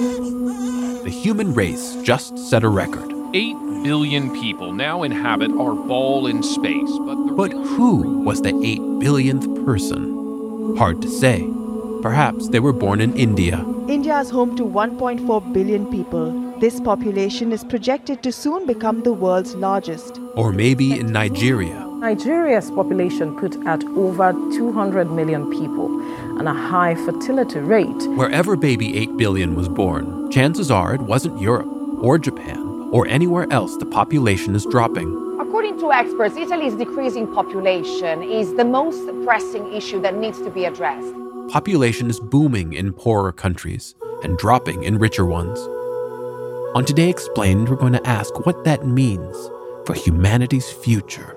The human race just set a record. 8 billion people now inhabit our ball in space, but the But who was the 8 billionth person? Hard to say. Perhaps they were born in India. India is home to 1.4 billion people. This population is projected to soon become the world's largest. Or maybe in Nigeria. Nigeria's population put at over 200 million people and a high fertility rate. Wherever baby 8 billion was born, chances are it wasn't Europe or Japan or anywhere else the population is dropping. According to experts, Italy's decreasing population is the most pressing issue that needs to be addressed. Population is booming in poorer countries and dropping in richer ones. On Today Explained, we're going to ask what that means for humanity's future.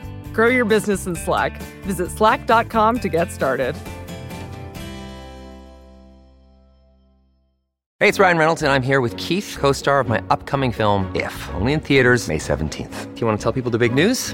Grow your business in Slack. Visit slack.com to get started. Hey, it's Ryan Reynolds, and I'm here with Keith, co star of my upcoming film, If, only in theaters, May 17th. Do you want to tell people the big news?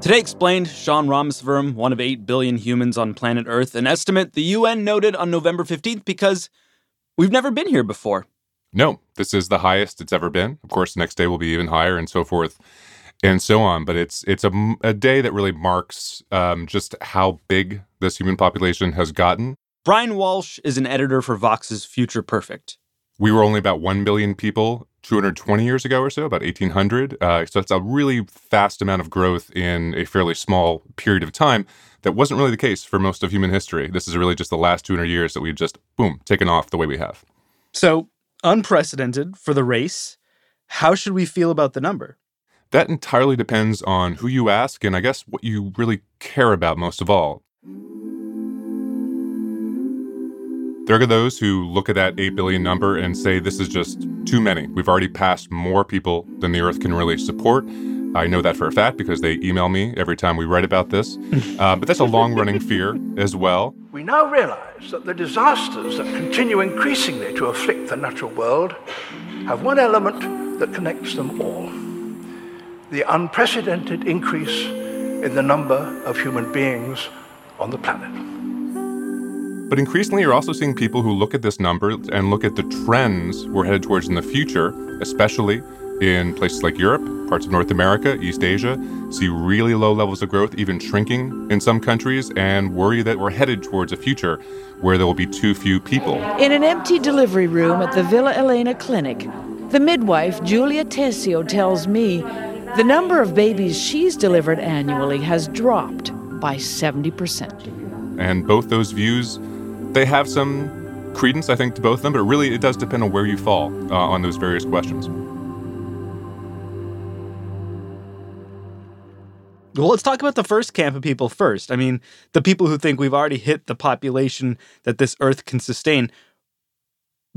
Today explained Sean Rameswaram, one of 8 billion humans on planet Earth, an estimate the UN noted on November 15th because we've never been here before. No, this is the highest it's ever been. Of course, the next day will be even higher and so forth and so on. But it's it's a, a day that really marks um, just how big this human population has gotten. Bryan Walsh is an editor for Vox's Future Perfect. We were only about 1 billion people 220 years ago or so, about 1800. Uh, so it's a really fast amount of growth in a fairly small period of time. That wasn't really the case for most of human history. This is really just the last 200 years that we've just, boom, taken off the way we have. So, unprecedented for the race. How should we feel about the number? That entirely depends on who you ask and I guess what you really care about most of all. There are those who look at that 8 billion number and say this is just too many. We've already passed more people than the Earth can really support. I know that for a fact because they email me every time we write about this. Uh, but that's a long running fear as well. We now realize that the disasters that continue increasingly to afflict the natural world have one element that connects them all the unprecedented increase in the number of human beings on the planet. But increasingly, you're also seeing people who look at this number and look at the trends we're headed towards in the future, especially in places like Europe, parts of North America, East Asia, see really low levels of growth, even shrinking in some countries, and worry that we're headed towards a future where there will be too few people. In an empty delivery room at the Villa Elena Clinic, the midwife, Julia Tessio, tells me the number of babies she's delivered annually has dropped by 70%. And both those views they have some credence, I think, to both of them, but really it does depend on where you fall uh, on those various questions. Well, let's talk about the first camp of people first. I mean, the people who think we've already hit the population that this Earth can sustain.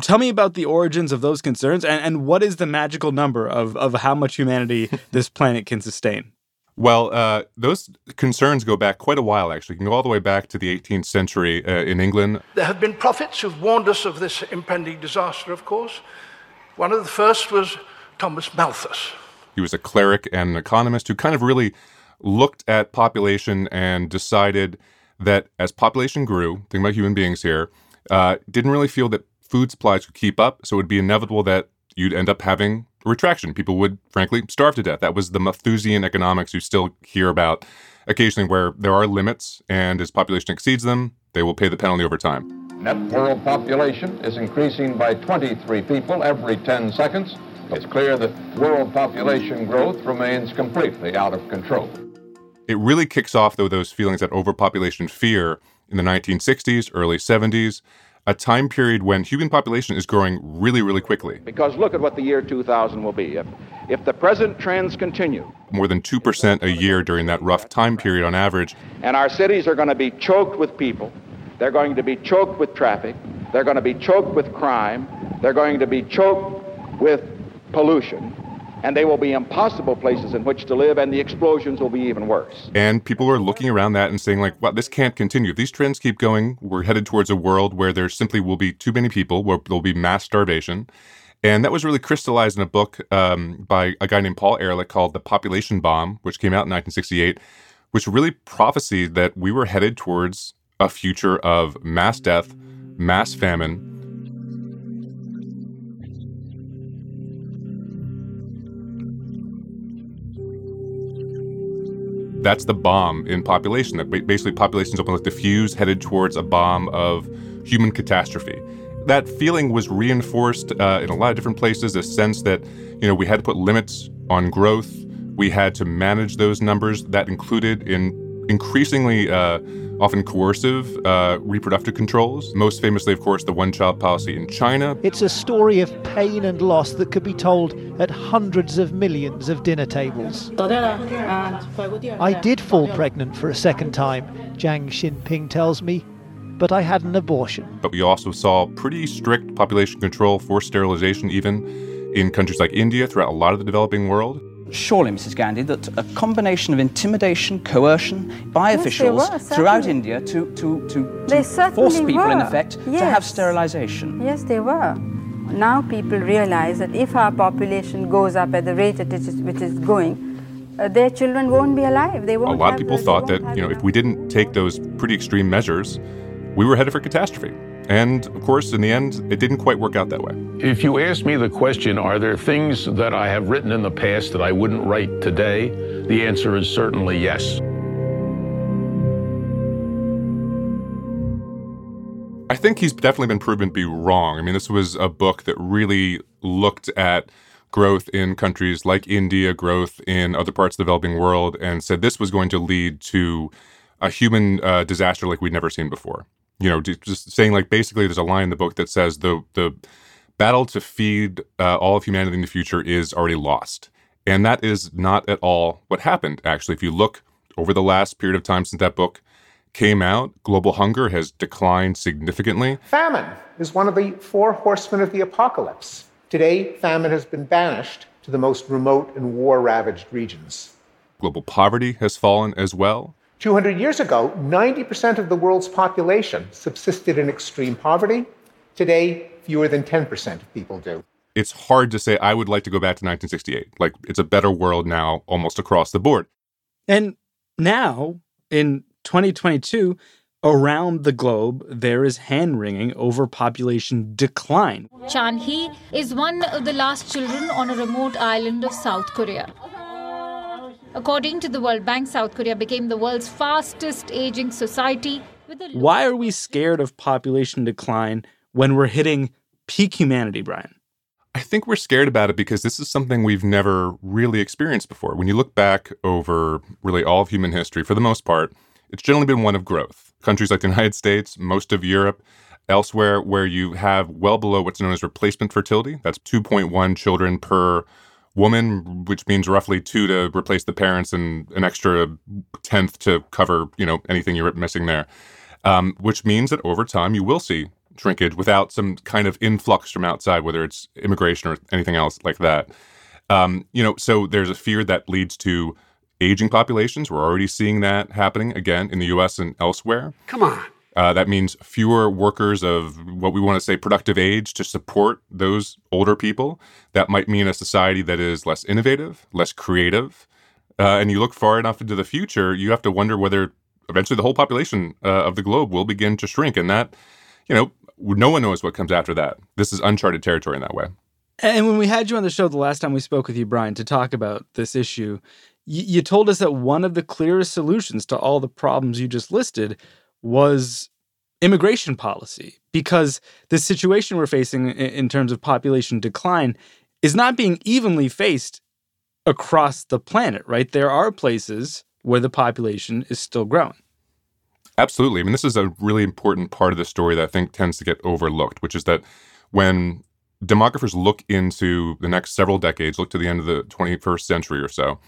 Tell me about the origins of those concerns and, and what is the magical number of, of how much humanity this planet can sustain? Well, uh, those concerns go back quite a while, actually. You can go all the way back to the 18th century uh, in England. There have been prophets who've warned us of this impending disaster, of course. One of the first was Thomas Malthus. He was a cleric and an economist who kind of really looked at population and decided that as population grew, thinking about human beings here, uh, didn't really feel that food supplies could keep up. So it would be inevitable that you'd end up having retraction. People would, frankly, starve to death. That was the Malthusian economics you still hear about occasionally, where there are limits, and as population exceeds them, they will pay the penalty over time. Net world population is increasing by 23 people every 10 seconds. It's clear that world population growth remains completely out of control. It really kicks off, though, those feelings that overpopulation fear in the 1960s, early 70s, a time period when human population is growing really, really quickly. Because look at what the year 2000 will be. If, if the present trends continue, more than 2% a year during that rough time period on average. And our cities are going to be choked with people. They're going to be choked with traffic. They're going to be choked with crime. They're going to be choked with pollution and they will be impossible places in which to live, and the explosions will be even worse. And people are looking around that and saying, like, wow, this can't continue. If these trends keep going, we're headed towards a world where there simply will be too many people, where there'll be mass starvation. And that was really crystallized in a book um, by a guy named Paul Ehrlich called The Population Bomb, which came out in 1968, which really prophesied that we were headed towards a future of mass death, mass famine, that's the bomb in population. That basically populations almost like diffused, headed towards a bomb of human catastrophe. That feeling was reinforced uh, in a lot of different places. A sense that you know we had to put limits on growth. We had to manage those numbers. That included in increasingly uh, often coercive uh, reproductive controls. Most famously, of course, the one child policy in China. It's a story of pain and loss that could be told at hundreds of millions of dinner tables. I did fall pregnant for a second time, Jiang Xinping tells me, but I had an abortion. But we also saw pretty strict population control, forced sterilization, even in countries like India, throughout a lot of the developing world surely, Mrs. Gandhi, that a combination of intimidation, coercion by yes, officials were, throughout India to, to, to, to force people, were. in effect, yes. to have sterilization. Yes, they were. Now people realize that if our population goes up at the rate at which is going, uh, their children won't be alive. They won't. A lot of people thought that you know if we didn't take those pretty extreme measures, we were headed for catastrophe. And of course, in the end, it didn't quite work out that way. If you ask me the question, are there things that I have written in the past that I wouldn't write today? The answer is certainly yes. I think he's definitely been proven to be wrong. I mean, this was a book that really looked at growth in countries like India, growth in other parts of the developing world, and said this was going to lead to a human uh, disaster like we'd never seen before you know, just saying like basically there's a line in the book that says the the battle to feed uh, all of humanity in the future is already lost. And that is not at all what happened. Actually, if you look over the last period of time since that book came out, global hunger has declined significantly. Famine is one of the four horsemen of the apocalypse. Today, famine has been banished to the most remote and war ravaged regions. Global poverty has fallen as well. 200 years ago, 90% of the world's population subsisted in extreme poverty. Today, fewer than 10% of people do. It's hard to say I would like to go back to 1968. Like, it's a better world now almost across the board. And now, in 2022, around the globe, there is hand wringing over population decline. Chan Hee is one of the last children on a remote island of South Korea. According to the World Bank, South Korea became the world's fastest aging society. Why are we scared of population decline when we're hitting peak humanity, Bryan? I think we're scared about it because this is something we've never really experienced before. When you look back over really all of human history, for the most part, it's generally been one of growth. Countries like the United States, most of Europe, elsewhere, where you have well below what's known as replacement fertility. That's 2.1 children per woman, which means roughly two to replace the parents and an extra tenth to cover, you know, anything you're missing there. Um, which means that over time you will see shrinkage without some kind of influx from outside, whether it's immigration or anything else like that. Um, you know, so there's a fear that leads to aging populations. We're already seeing that happening again in the U.S. and elsewhere. Come on. Uh, that means fewer workers of what we want to say productive age to support those older people. That might mean a society that is less innovative, less creative. Uh, and you look far enough into the future, you have to wonder whether eventually the whole population uh, of the globe will begin to shrink. And that, you know, no one knows what comes after that. This is uncharted territory in that way. And when we had you on the show the last time we spoke with you, Bryan, to talk about this issue, you, you told us that one of the clearest solutions to all the problems you just listed was immigration policy, because the situation we're facing in, terms of population decline is not being evenly faced across the planet, right? There are places where the population is still growing. Absolutely. I mean, this is a really important part of the story that I think tends to get overlooked, which is that when demographers look into the next several decades, look to the end of the 21st century or so,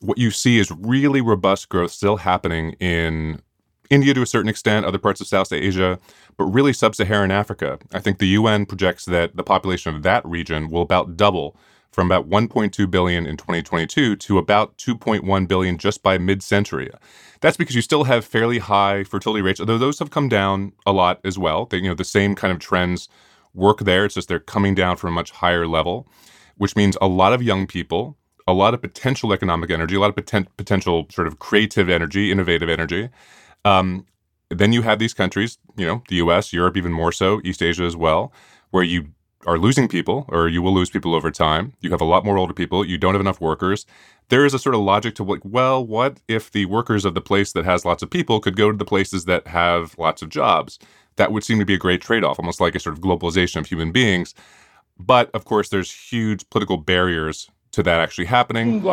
what you see is really robust growth still happening in India to a certain extent, other parts of South Asia, but really sub Saharan Africa. I think the UN projects that the population of that region will about double from about 1.2 billion in 2022 to about 2.1 billion just by mid-century. That's because you still have fairly high fertility rates, although those have come down a lot as well. They, you know, the same kind of trends work there. It's just they're coming down from a much higher level, which means a lot of young people, a lot of potential economic energy, a lot of poten- potential sort of creative energy, innovative energy. Um, then you have these countries, you know, the U.S., Europe, even more so, East Asia as well, where you are losing people or you will lose people over time. You have a lot more older people. You don't have enough workers. There is a sort of logic to like, well, what if the workers of the place that has lots of people could go to the places that have lots of jobs? That would seem to be a great trade off, almost like a sort of globalization of human beings. But of course, there's huge political barriers to that actually happening.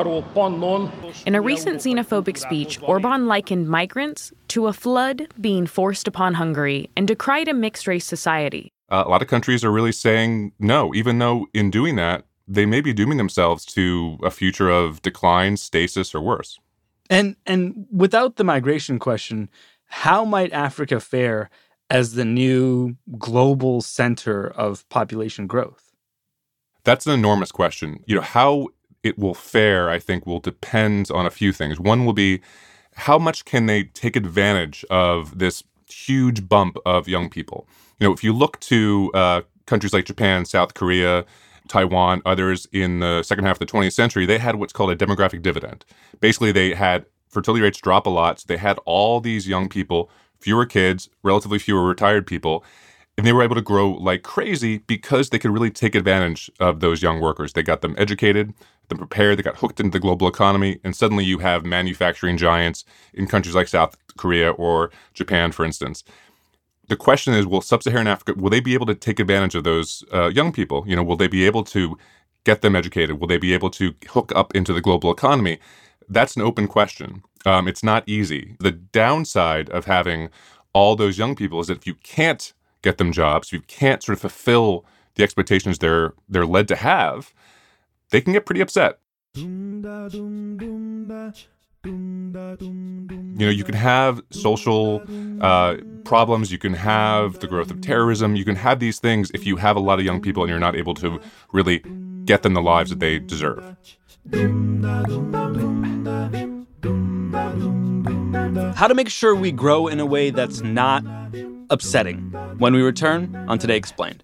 In a recent xenophobic speech, Orban likened migrants to a flood being forced upon Hungary and decried a mixed race society. Uh, a lot of countries are really saying no, even though in doing that, they may be dooming themselves to a future of decline, stasis, or worse. And and without the migration question, how might Africa fare as the new global center of population growth? That's an enormous question. You know, how it will fare, I think, will depend on a few things. One will be how much can they take advantage of this huge bump of young people? You know, if you look to uh, countries like Japan, South Korea, Taiwan, others in the second half of the 20th century, they had what's called a demographic dividend. Basically, they had fertility rates drop a lot. So they had all these young people, fewer kids, relatively fewer retired people, and they were able to grow like crazy because they could really take advantage of those young workers. They got them educated, them prepared, they got hooked into the global economy, and suddenly you have manufacturing giants in countries like South Korea or Japan, for instance. The question is will sub-saharan africa will they be able to take advantage of those uh, young people? You know will they be able to get them educated? Will they be able to hook up into the global economy? That's an open question. Um, it's not easy. The downside of having all those young people is that if you can't get them jobs you can't sort of fulfill the expectations they're they're led to have they can get pretty upset you know, you can have social uh, problems, you can have the growth of terrorism, you can have these things if you have a lot of young people and you're not able to really get them the lives that they deserve. How to make sure we grow in a way that's not upsetting. When we return on Today Explained.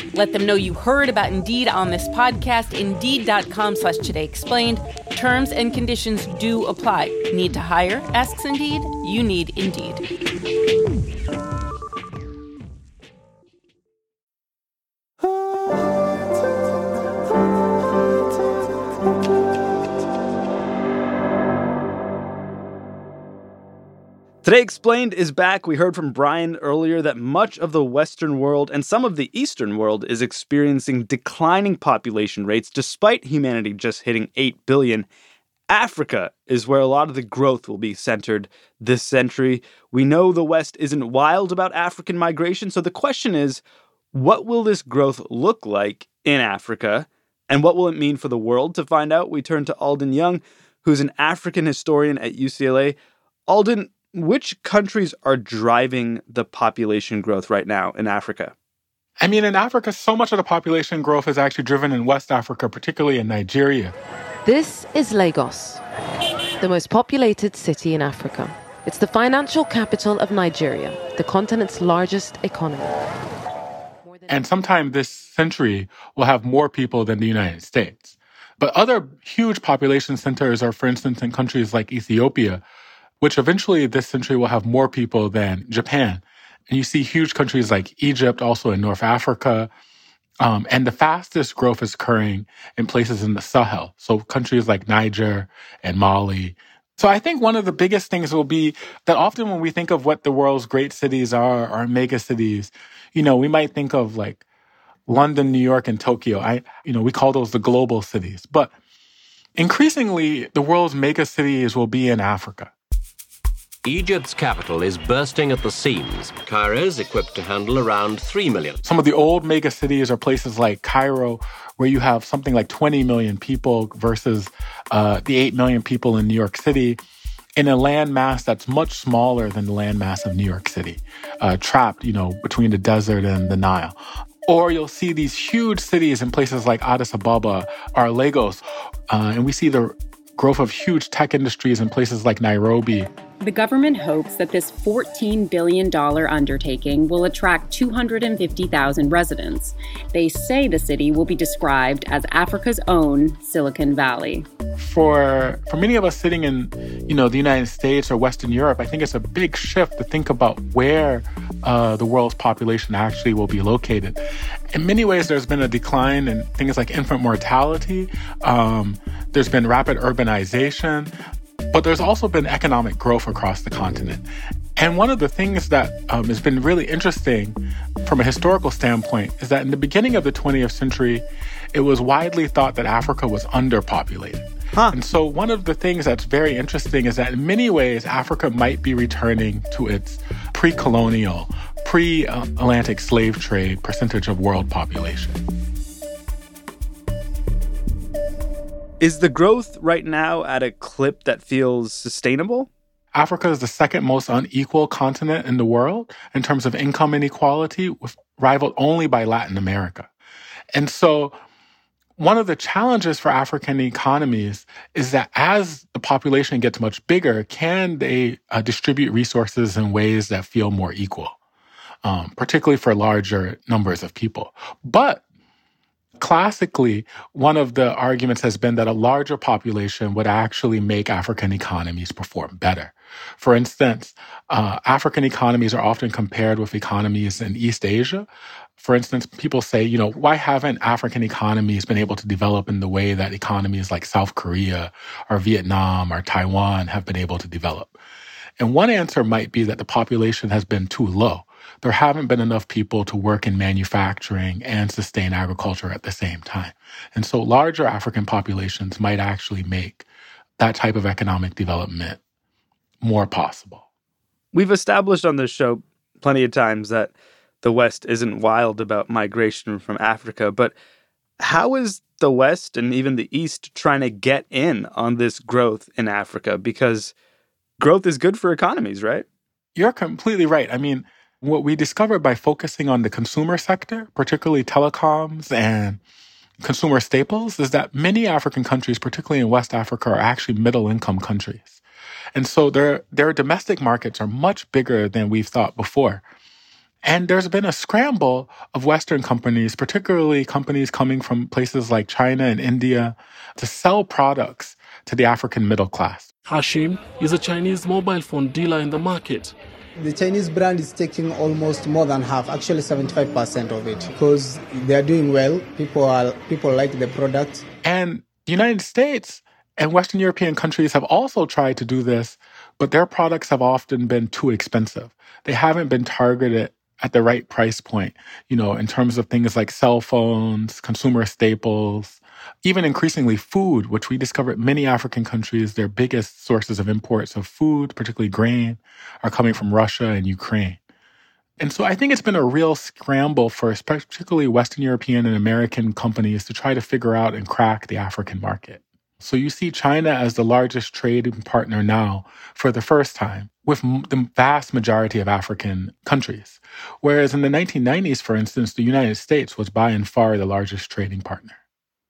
Let them know you heard about Indeed on this podcast. Indeed.com slash Today Explained. Terms and conditions do apply. Need to hire? Asks Indeed. You need Indeed. Today Explained is back. We heard from Bryan earlier that much of the Western world and some of the Eastern world is experiencing declining population rates despite humanity just hitting 8 billion. Africa is where a lot of the growth will be centered this century. We know the West isn't wild about African migration, so the question is what will this growth look like in Africa? And what will it mean for the world? To find out, we turn to Alden Young, who's an African historian at UCLA. Alden, which countries are driving the population growth right now in Africa? I mean, in Africa, so much of the population growth is actually driven in West Africa, particularly in Nigeria. This is Lagos, the most populated city in Africa. It's the financial capital of Nigeria, the continent's largest economy. And sometime this century, we'll have more people than the United States. But other huge population centers are, for instance, in countries like Ethiopia, which eventually this century will have more people than Japan. And you see huge countries like Egypt, also in North Africa. Um, and the fastest growth is occurring in places in the Sahel. So countries like Niger and Mali. So I think one of the biggest things will be that often when we think of what the world's great cities are, or mega cities, you know, we might think of like London, New York, and Tokyo. I, you know, we call those the global cities. But increasingly, the world's mega cities will be in Africa. Egypt's capital is bursting at the seams. Cairo's equipped to handle around 3 million. Some of the old mega cities are places like Cairo, where you have something like 20 million people versus uh, the 8 million people in New York City in a landmass that's much smaller than the landmass of New York City, uh, trapped, you know, between the desert and the Nile. Or you'll see these huge cities in places like Addis Ababa or Lagos, uh, and we see the growth of huge tech industries in places like Nairobi the government hopes that this $14 billion undertaking will attract 250,000 residents. They say the city will be described as Africa's own Silicon Valley. For for many of us sitting in, you know, the United States or Western Europe, I think it's a big shift to think about where uh, the world's population actually will be located. In many ways, there's been a decline in things like infant mortality. Um, there's been rapid urbanization. But there's also been economic growth across the continent. And one of the things that um, has been really interesting from a historical standpoint is that in the beginning of the 20th century, it was widely thought that Africa was underpopulated. Huh. And so, one of the things that's very interesting is that in many ways, Africa might be returning to its pre colonial, pre Atlantic slave trade percentage of world population. Is the growth right now at a clip that feels sustainable? Africa is the second most unequal continent in the world in terms of income inequality, with, rivaled only by Latin America. And so, one of the challenges for African economies is that as the population gets much bigger, can they uh, distribute resources in ways that feel more equal, um, particularly for larger numbers of people? But classically, one of the arguments has been that a larger population would actually make African economies perform better. For instance, uh, African economies are often compared with economies in East Asia For instance, people say, you know, why haven't African economies been able to develop in the way that economies like South Korea or Vietnam or Taiwan have been able to develop? And one answer might be that the population has been too low. There haven't been enough people to work in manufacturing and sustain agriculture at the same time. And so larger African populations might actually make that type of economic development more possible. We've established on this show plenty of times that the West isn't wild about migration from Africa, but how is the West and even the East trying to get in on this growth in Africa? Because growth is good for economies, right? You're completely right. I mean, what we discovered by focusing on the consumer sector, particularly telecoms and consumer staples, is that many African countries, particularly in West Africa, are actually middle income countries. And so their, their domestic markets are much bigger than we've thought before. And there's been a scramble of Western companies, particularly companies coming from places like China and India, to sell products to the African middle class. Hashim is a Chinese mobile phone dealer in the market. The Chinese brand is taking almost more than half, actually 75% of it, because they are doing well. People are people like the product. And the United States and Western European countries have also tried to do this, but their products have often been too expensive. They haven't been targeted at the right price point, you know, in terms of things like cell phones, consumer staples, even increasingly food, which we discovered many African countries, their biggest sources of imports of food, particularly grain, are coming from Russia and Ukraine. And so I think it's been a real scramble for particularly Western European and American companies to try to figure out and crack the African market. So you see China as the largest trading partner now for the first time with the vast majority of African countries. Whereas in the 1990s, for instance, the United States was by and far the largest trading partner.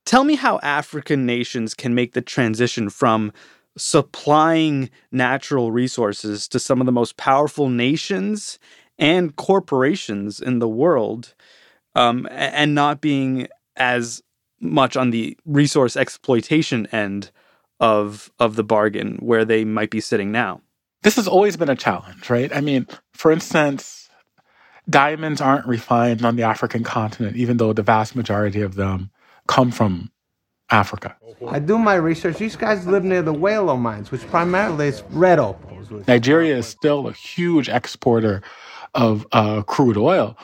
Tell me how African nations can make the transition from supplying natural resources to some of the most powerful nations and corporations in the world um, and not being as much on the resource exploitation end of of the bargain where they might be sitting now. This has always been a challenge, right? I mean, for instance, diamonds aren't refined on the African continent, even though the vast majority of them come from Africa. I do my research. These guys live near the Welo mines, which primarily is red opals. Nigeria is still a huge exporter of uh, crude oil.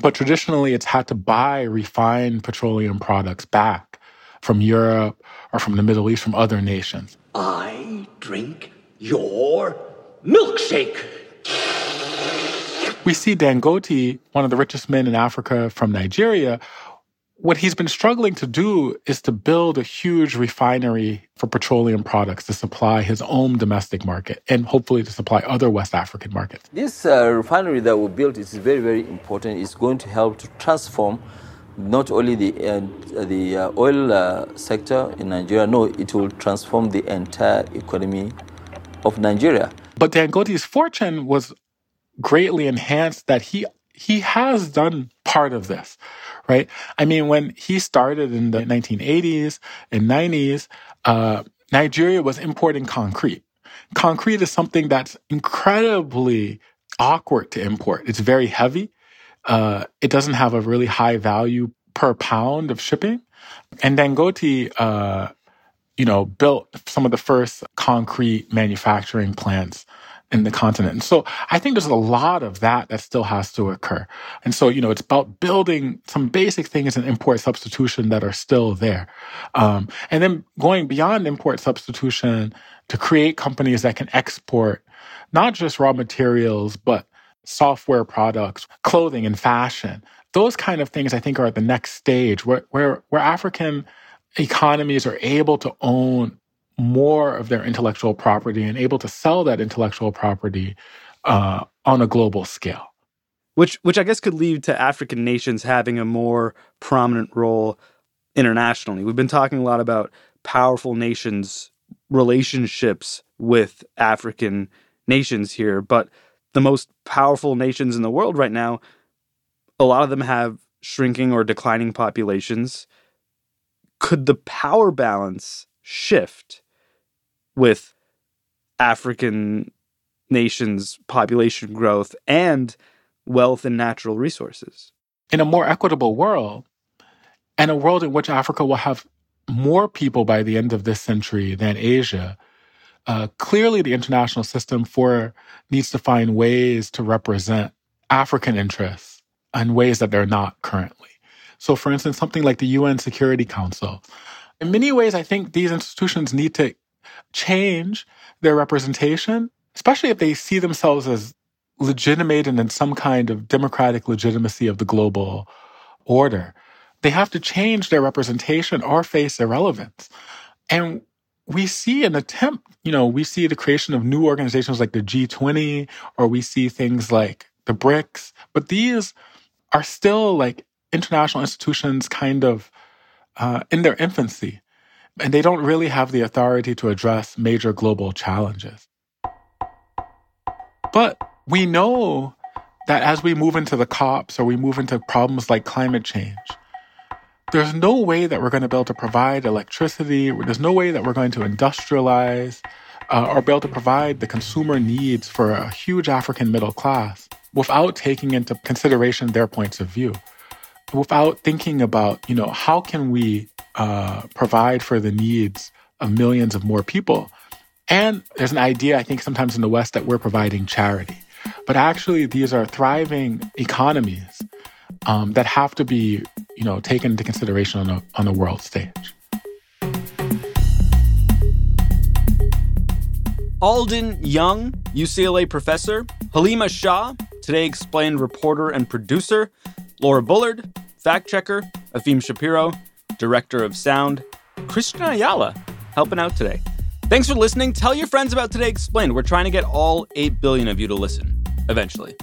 But traditionally, it's had to buy refined petroleum products back from Europe or from the Middle East, from other nations. I drink your milkshake. We see Dangote, one of the richest men in Africa from Nigeria, what he's been struggling to do is to build a huge refinery for petroleum products to supply his own domestic market and hopefully to supply other West African markets. This uh, refinery that we built is very, very important. It's going to help to transform not only the uh, the uh, oil uh, sector in Nigeria. No, it will transform the entire economy of Nigeria. But Dangote's fortune was greatly enhanced that he he has done part of this, right? I mean, when he started in the 1980s and 90s, uh, Nigeria was importing concrete. Concrete is something that's incredibly awkward to import. It's very heavy. Uh, it doesn't have a really high value per pound of shipping. And Dangote, uh, you know, built some of the first concrete manufacturing plants in the continent. So I think there's a lot of that that still has to occur. And so, you know, it's about building some basic things in import substitution that are still there. Um, and then going beyond import substitution to create companies that can export not just raw materials, but software products, clothing and fashion. Those kind of things I think are at the next stage where, where, where African economies are able to own more of their intellectual property and able to sell that intellectual property uh, on a global scale. Which, which I guess could lead to African nations having a more prominent role internationally. We've been talking a lot about powerful nations' relationships with African nations here, but the most powerful nations in the world right now, a lot of them have shrinking or declining populations. Could the power balance shift with African nations' population growth and wealth and natural resources. in a more equitable world and a world in which Africa will have more people by the end of this century than Asia, uh, clearly the international system for needs to find ways to represent African interests in ways that they're not currently. So, for instance, something like the UN Security Council. In many ways, I think these institutions need to change their representation, especially if they see themselves as legitimated in some kind of democratic legitimacy of the global order. They have to change their representation or face irrelevance. And we see an attempt, you know, we see the creation of new organizations like the G20, or we see things like the BRICS, but these are still like international institutions kind of uh, in their infancy. And they don't really have the authority to address major global challenges. But we know that as we move into the COPs or we move into problems like climate change, there's no way that we're going to be able to provide electricity. There's no way that we're going to industrialize uh, or be able to provide the consumer needs for a huge African middle class without taking into consideration their points of view, without thinking about, you know, how can we uh, provide for the needs of millions of more people. And there's an idea, I think, sometimes in the West that we're providing charity. But actually, these are thriving economies um, that have to be, you know, taken into consideration on a, on a world stage. Alden Young, UCLA professor, Halima Shah, Today Explained reporter and producer, Laura Bullard, fact checker, Afim Shapiro, director of sound, Christian Ayala, helping out today. Thanks for listening. Tell your friends about Today Explained. We're trying to get all 8 billion of you to listen eventually.